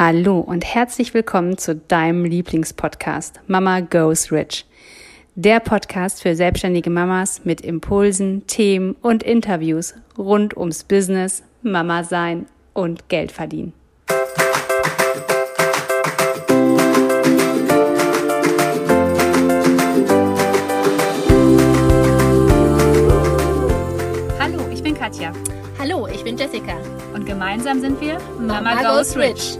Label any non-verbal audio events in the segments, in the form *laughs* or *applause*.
Hallo und herzlich willkommen zu deinem Lieblingspodcast Mama Goes Rich. Der Podcast für selbstständige Mamas mit Impulsen, Themen und Interviews rund ums Business, Mama sein und Geld verdienen. Hallo, ich bin Katja. Hallo, ich bin Jessica. Und gemeinsam sind wir Mama, Mama Goes Rich.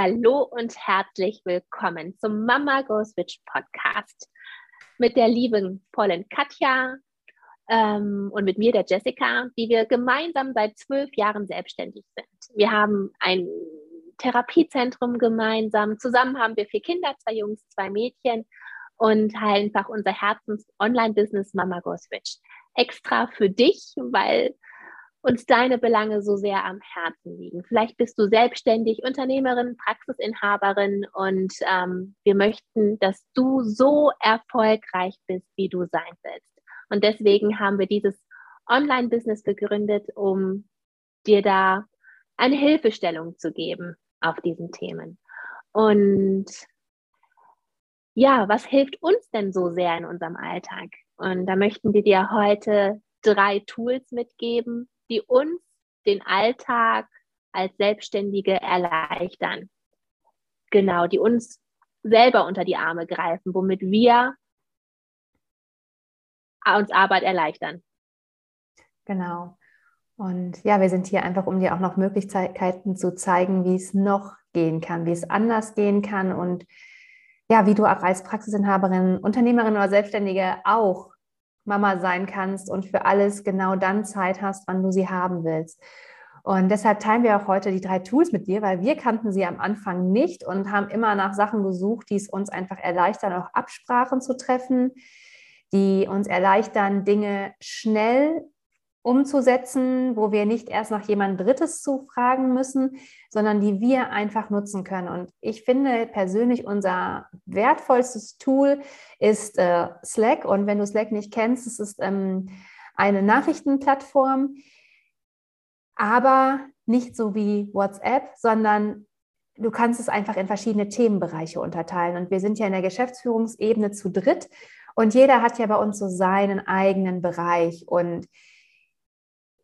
Hallo und herzlich willkommen zum Mama Goes Rich Podcast mit der lieben Paulin Katja ähm, und mit mir, der Jessica, die wir gemeinsam seit zwölf Jahren selbstständig sind. Wir haben ein Therapiezentrum gemeinsam. Zusammen haben wir vier Kinder, zwei Jungs, zwei Mädchen und einfach unser Herzens-Online-Business Mama Goes Rich. Extra für dich, weil uns deine Belange so sehr am Herzen liegen. Vielleicht bist du selbstständig, Unternehmerin, Praxisinhaberin und ähm, wir möchten, dass du so erfolgreich bist, wie du sein willst. Und deswegen haben wir dieses Online-Business gegründet, um dir da eine Hilfestellung zu geben auf diesen Themen. Und ja, was hilft uns denn so sehr in unserem Alltag? Und da möchten wir dir heute drei Tools mitgeben, die uns den Alltag als Selbstständige erleichtern. Genau, die uns selber unter die Arme greifen, womit wir uns Arbeit erleichtern. Genau. Und ja, wir sind hier einfach, um dir auch noch Möglichkeiten zu zeigen, wie es noch gehen kann, wie es anders gehen kann und ja, wie du auch als Praxisinhaberin, Unternehmerin oder Selbstständige auch Mama sein kannst und für alles genau dann Zeit hast, wann du sie haben willst. Und deshalb teilen wir auch heute die drei Tools mit dir, weil wir kannten sie am Anfang nicht und haben immer nach Sachen gesucht, die es uns einfach erleichtern, auch Absprachen zu treffen, die uns erleichtern, Dinge schnell umzusetzen, wo wir nicht erst nach jemand Drittes zu fragen müssen, sondern die wir einfach nutzen können. Und ich finde persönlich, unser wertvollstes Tool ist äh, Slack. Und wenn du Slack nicht kennst, es ist ähm, eine Nachrichtenplattform, aber nicht so wie WhatsApp, sondern du kannst es einfach in verschiedene Themenbereiche unterteilen. Und wir sind ja in der Geschäftsführungsebene zu dritt und jeder hat ja bei uns so seinen eigenen Bereich. Und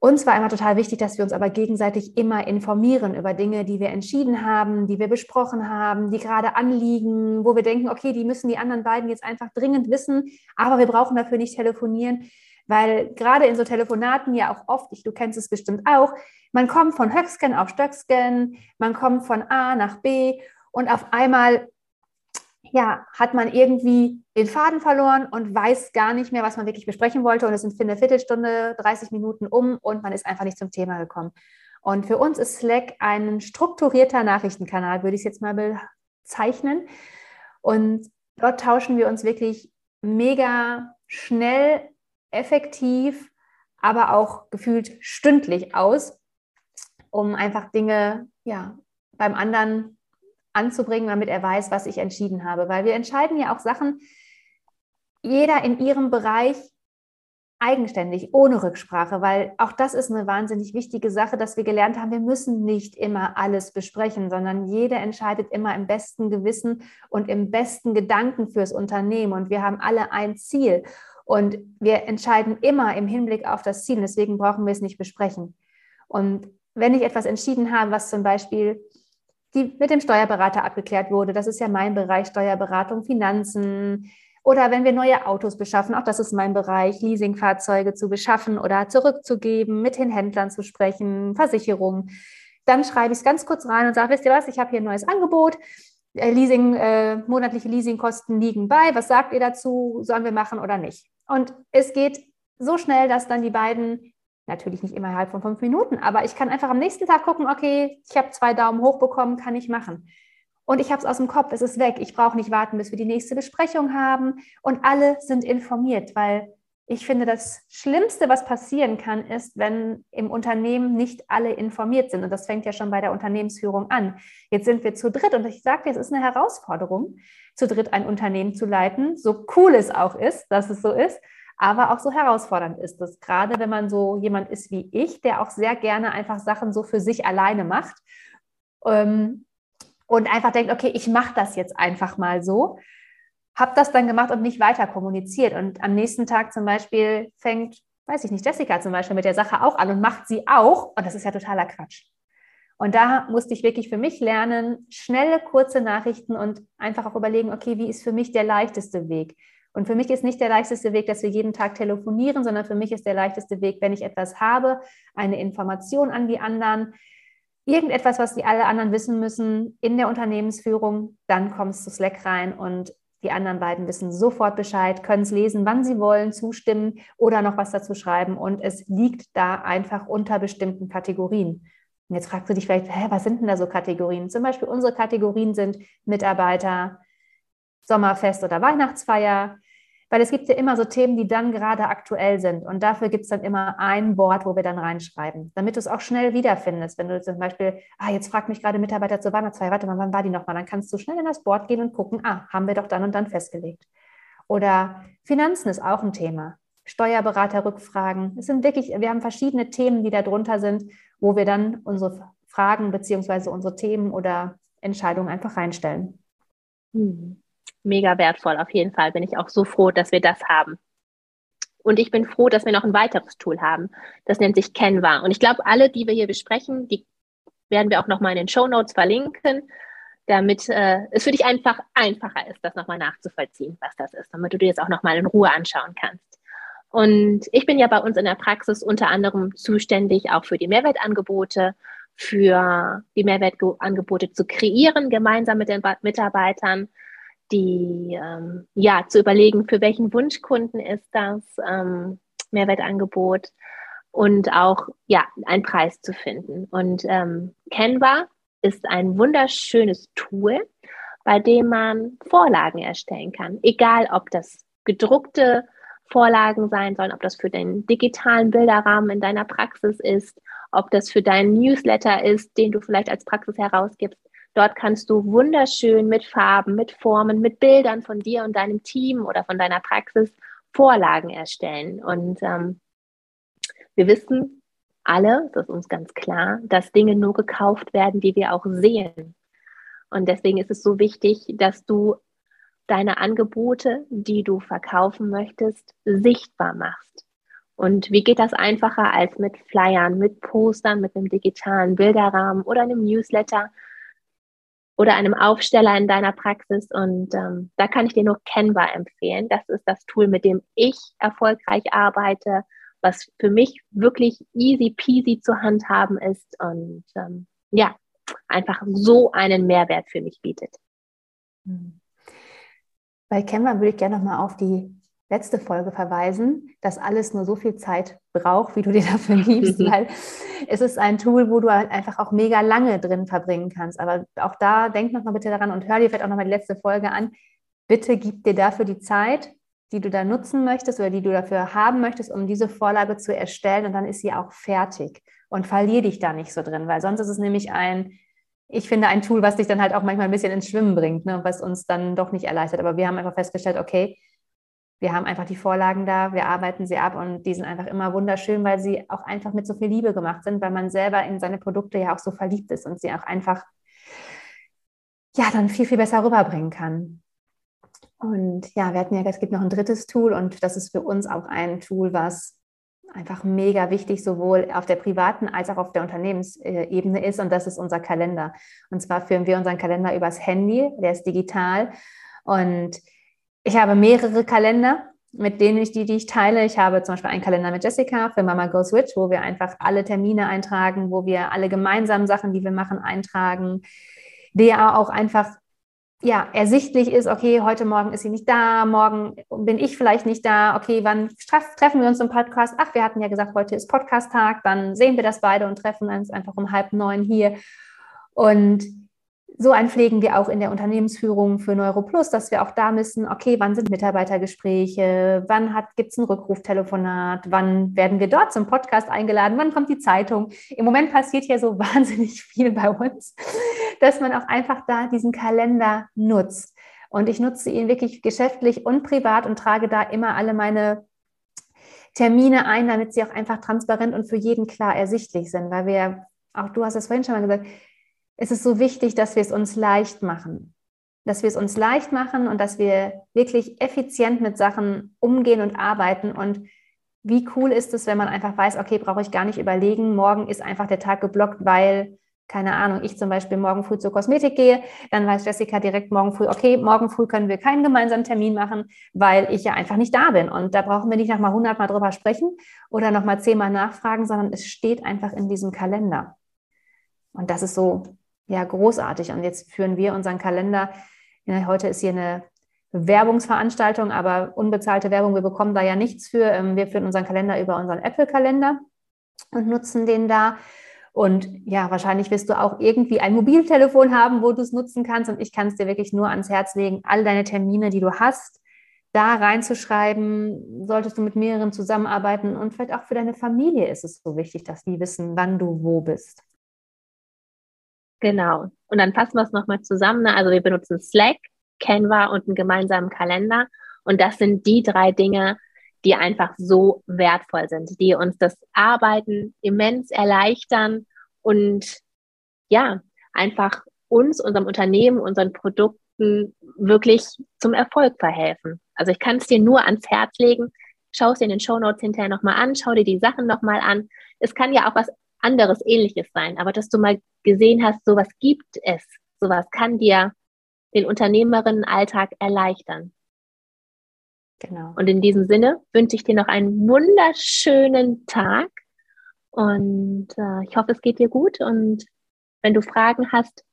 uns war immer total wichtig, dass wir uns aber gegenseitig immer informieren über Dinge, die wir entschieden haben, die wir besprochen haben, die gerade anliegen, wo wir denken, okay, die müssen die anderen beiden jetzt einfach dringend wissen, aber wir brauchen dafür nicht telefonieren, weil gerade in so Telefonaten ja auch oft, ich, du kennst es bestimmt auch, man kommt von Höcksken auf Stöcksken, man kommt von A nach B und auf einmal ja, hat man irgendwie den Faden verloren und weiß gar nicht mehr, was man wirklich besprechen wollte. Und es sind für eine Viertelstunde, 30 Minuten um und man ist einfach nicht zum Thema gekommen. Und für uns ist Slack ein strukturierter Nachrichtenkanal, würde ich es jetzt mal bezeichnen. Und dort tauschen wir uns wirklich mega schnell, effektiv, aber auch gefühlt stündlich aus, um einfach Dinge ja, beim anderen anzubringen, damit er weiß, was ich entschieden habe. Weil wir entscheiden ja auch Sachen, jeder in ihrem Bereich eigenständig, ohne Rücksprache, weil auch das ist eine wahnsinnig wichtige Sache, dass wir gelernt haben, wir müssen nicht immer alles besprechen, sondern jeder entscheidet immer im besten Gewissen und im besten Gedanken fürs Unternehmen. Und wir haben alle ein Ziel. Und wir entscheiden immer im Hinblick auf das Ziel. Deswegen brauchen wir es nicht besprechen. Und wenn ich etwas entschieden habe, was zum Beispiel die mit dem Steuerberater abgeklärt wurde. Das ist ja mein Bereich Steuerberatung, Finanzen. Oder wenn wir neue Autos beschaffen, auch das ist mein Bereich, Leasingfahrzeuge zu beschaffen oder zurückzugeben, mit den Händlern zu sprechen, Versicherungen. Dann schreibe ich es ganz kurz rein und sage, wisst ihr was, ich habe hier ein neues Angebot. Äh, Leasing, äh, monatliche Leasingkosten liegen bei. Was sagt ihr dazu? Sollen wir machen oder nicht? Und es geht so schnell, dass dann die beiden Natürlich nicht innerhalb von fünf Minuten, aber ich kann einfach am nächsten Tag gucken, okay, ich habe zwei Daumen hoch bekommen, kann ich machen. Und ich habe es aus dem Kopf, es ist weg. Ich brauche nicht warten, bis wir die nächste Besprechung haben. Und alle sind informiert, weil ich finde, das Schlimmste, was passieren kann, ist, wenn im Unternehmen nicht alle informiert sind. Und das fängt ja schon bei der Unternehmensführung an. Jetzt sind wir zu dritt und ich sage, es ist eine Herausforderung, zu dritt ein Unternehmen zu leiten, so cool es auch ist, dass es so ist. Aber auch so herausfordernd ist es, gerade wenn man so jemand ist wie ich, der auch sehr gerne einfach Sachen so für sich alleine macht ähm, und einfach denkt, okay, ich mache das jetzt einfach mal so, habe das dann gemacht und nicht weiter kommuniziert und am nächsten Tag zum Beispiel fängt, weiß ich nicht, Jessica zum Beispiel mit der Sache auch an und macht sie auch und das ist ja totaler Quatsch. Und da musste ich wirklich für mich lernen, schnelle, kurze Nachrichten und einfach auch überlegen, okay, wie ist für mich der leichteste Weg? Und für mich ist nicht der leichteste Weg, dass wir jeden Tag telefonieren, sondern für mich ist der leichteste Weg, wenn ich etwas habe, eine Information an die anderen, irgendetwas, was die alle anderen wissen müssen in der Unternehmensführung, dann kommt es zu Slack rein und die anderen beiden wissen sofort Bescheid, können es lesen, wann sie wollen, zustimmen oder noch was dazu schreiben. Und es liegt da einfach unter bestimmten Kategorien. Und jetzt fragst du dich vielleicht, hä, was sind denn da so Kategorien? Zum Beispiel unsere Kategorien sind Mitarbeiter, Sommerfest oder Weihnachtsfeier, weil es gibt ja immer so Themen, die dann gerade aktuell sind. Und dafür gibt es dann immer ein Board, wo wir dann reinschreiben, damit du es auch schnell wiederfindest. Wenn du zum Beispiel, ah, jetzt fragt mich gerade Mitarbeiter zur Weihnachtsfeier, warte mal, wann war die nochmal? Dann kannst du schnell in das Board gehen und gucken, ah, haben wir doch dann und dann festgelegt. Oder Finanzen ist auch ein Thema. Steuerberaterrückfragen. Es sind wirklich, wir haben verschiedene Themen, die da drunter sind, wo wir dann unsere Fragen beziehungsweise unsere Themen oder Entscheidungen einfach reinstellen. Hm mega wertvoll. Auf jeden Fall bin ich auch so froh, dass wir das haben. Und ich bin froh, dass wir noch ein weiteres Tool haben. Das nennt sich Canva. Und ich glaube, alle, die wir hier besprechen, die werden wir auch nochmal in den Show Notes verlinken, damit äh, es für dich einfach einfacher ist, das nochmal nachzuvollziehen, was das ist, damit du dir das auch nochmal in Ruhe anschauen kannst. Und ich bin ja bei uns in der Praxis unter anderem zuständig auch für die Mehrwertangebote, für die Mehrwertangebote zu kreieren, gemeinsam mit den Mitarbeitern, die ähm, ja zu überlegen, für welchen Wunschkunden ist das ähm, Mehrwertangebot und auch ja einen Preis zu finden. Und ähm, Canva ist ein wunderschönes Tool, bei dem man Vorlagen erstellen kann, egal ob das gedruckte Vorlagen sein sollen, ob das für den digitalen Bilderrahmen in deiner Praxis ist, ob das für deinen Newsletter ist, den du vielleicht als Praxis herausgibst. Dort kannst du wunderschön mit Farben, mit Formen, mit Bildern von dir und deinem Team oder von deiner Praxis Vorlagen erstellen. Und ähm, wir wissen alle, das ist uns ganz klar, dass Dinge nur gekauft werden, die wir auch sehen. Und deswegen ist es so wichtig, dass du deine Angebote, die du verkaufen möchtest, sichtbar machst. Und wie geht das einfacher als mit Flyern, mit Postern, mit einem digitalen Bilderrahmen oder einem Newsletter? Oder einem Aufsteller in deiner Praxis. Und ähm, da kann ich dir nur Canva empfehlen. Das ist das Tool, mit dem ich erfolgreich arbeite, was für mich wirklich easy peasy zu handhaben ist und ähm, ja, einfach so einen Mehrwert für mich bietet. Bei Canva würde ich gerne nochmal auf die letzte Folge verweisen, dass alles nur so viel Zeit braucht, wie du dir *laughs* dafür gibst, *laughs* weil es ist ein Tool, wo du halt einfach auch mega lange drin verbringen kannst. Aber auch da denk nochmal bitte daran und hör dir vielleicht auch nochmal die letzte Folge an. Bitte gib dir dafür die Zeit, die du da nutzen möchtest oder die du dafür haben möchtest, um diese Vorlage zu erstellen und dann ist sie auch fertig. Und verlier dich da nicht so drin, weil sonst ist es nämlich ein, ich finde, ein Tool, was dich dann halt auch manchmal ein bisschen ins Schwimmen bringt, ne, was uns dann doch nicht erleichtert. Aber wir haben einfach festgestellt, okay, wir haben einfach die Vorlagen da, wir arbeiten sie ab und die sind einfach immer wunderschön, weil sie auch einfach mit so viel Liebe gemacht sind, weil man selber in seine Produkte ja auch so verliebt ist und sie auch einfach ja dann viel, viel besser rüberbringen kann. Und ja, wir hatten ja, es gibt noch ein drittes Tool und das ist für uns auch ein Tool, was einfach mega wichtig, sowohl auf der privaten als auch auf der Unternehmensebene ist und das ist unser Kalender. Und zwar führen wir unseren Kalender übers Handy, der ist digital und ich habe mehrere Kalender, mit denen ich die, die ich teile. Ich habe zum Beispiel einen Kalender mit Jessica für Mama Go Switch, wo wir einfach alle Termine eintragen, wo wir alle gemeinsamen Sachen, die wir machen, eintragen, der auch einfach ja, ersichtlich ist, okay, heute Morgen ist sie nicht da, morgen bin ich vielleicht nicht da, okay, wann treffen wir uns im Podcast? Ach, wir hatten ja gesagt, heute ist Podcast-Tag, dann sehen wir das beide und treffen uns einfach um halb neun hier. Und so ein pflegen wir auch in der Unternehmensführung für NeuroPlus, dass wir auch da müssen, okay, wann sind Mitarbeitergespräche, wann gibt es ein Rückruftelefonat, wann werden wir dort zum Podcast eingeladen, wann kommt die Zeitung. Im Moment passiert ja so *laughs* wahnsinnig viel bei uns, dass man auch einfach da diesen Kalender nutzt. Und ich nutze ihn wirklich geschäftlich und privat und trage da immer alle meine Termine ein, damit sie auch einfach transparent und für jeden klar ersichtlich sind, weil wir, auch du hast es vorhin schon mal gesagt, es ist so wichtig, dass wir es uns leicht machen. Dass wir es uns leicht machen und dass wir wirklich effizient mit Sachen umgehen und arbeiten. Und wie cool ist es, wenn man einfach weiß, okay, brauche ich gar nicht überlegen, morgen ist einfach der Tag geblockt, weil keine Ahnung, ich zum Beispiel morgen früh zur Kosmetik gehe, dann weiß Jessica direkt morgen früh, okay, morgen früh können wir keinen gemeinsamen Termin machen, weil ich ja einfach nicht da bin. Und da brauchen wir nicht nochmal hundertmal drüber sprechen oder nochmal zehnmal nachfragen, sondern es steht einfach in diesem Kalender. Und das ist so, ja, großartig. Und jetzt führen wir unseren Kalender. Heute ist hier eine Werbungsveranstaltung, aber unbezahlte Werbung, wir bekommen da ja nichts für. Ähm, wir führen unseren Kalender über unseren Apple-Kalender und nutzen den da. Und ja, wahrscheinlich wirst du auch irgendwie ein Mobiltelefon haben, wo du es nutzen kannst. Und ich kann es dir wirklich nur ans Herz legen, all deine Termine, die du hast, da reinzuschreiben. Solltest du mit mehreren zusammenarbeiten und vielleicht auch für deine Familie ist es so wichtig, dass die wissen, wann du wo bist. Genau. Und dann fassen wir es nochmal zusammen. Ne? Also wir benutzen Slack, Canva und einen gemeinsamen Kalender. Und das sind die drei Dinge, die einfach so wertvoll sind, die uns das Arbeiten immens erleichtern und ja, einfach uns, unserem Unternehmen, unseren Produkten wirklich zum Erfolg verhelfen. Also ich kann es dir nur ans Herz legen. Schau es dir in den Show Notes hinterher nochmal an, schau dir die Sachen nochmal an. Es kann ja auch was anderes ähnliches sein, aber dass du mal gesehen hast, sowas gibt es, sowas kann dir den Unternehmerinnenalltag erleichtern. Genau. Und in diesem Sinne wünsche ich dir noch einen wunderschönen Tag und äh, ich hoffe, es geht dir gut. Und wenn du Fragen hast,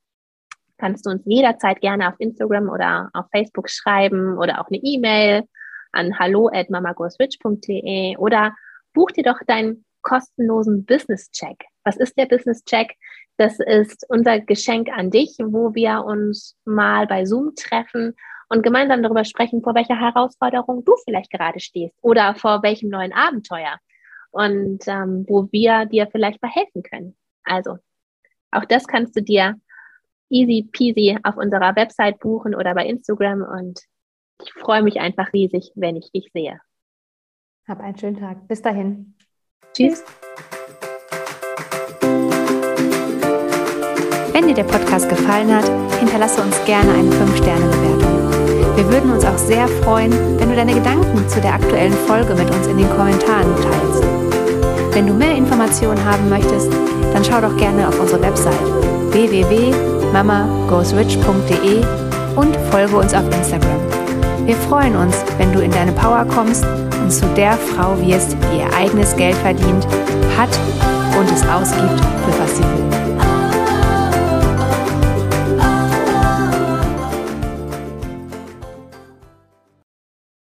kannst du uns jederzeit gerne auf Instagram oder auf Facebook schreiben oder auch eine E-Mail an hallo at mamagoswitch.de oder buch dir doch deinen kostenlosen Business Check. Was ist der Business Check? Das ist unser Geschenk an dich, wo wir uns mal bei Zoom treffen und gemeinsam darüber sprechen, vor welcher Herausforderung du vielleicht gerade stehst oder vor welchem neuen Abenteuer und ähm, wo wir dir vielleicht verhelfen können. Also, auch das kannst du dir easy peasy auf unserer Website buchen oder bei Instagram und ich freue mich einfach riesig, wenn ich dich sehe. Hab einen schönen Tag. Bis dahin. Tschüss. Wenn dir der Podcast gefallen hat, hinterlasse uns gerne eine 5-Sterne-Bewertung. Wir würden uns auch sehr freuen, wenn du deine Gedanken zu der aktuellen Folge mit uns in den Kommentaren teilst. Wenn du mehr Informationen haben möchtest, dann schau doch gerne auf unsere Website www.mamagoesrich.de und folge uns auf Instagram. Wir freuen uns, wenn du in deine Power kommst und zu der Frau wirst, die ihr eigenes Geld verdient, hat und es ausgibt, für was sie will.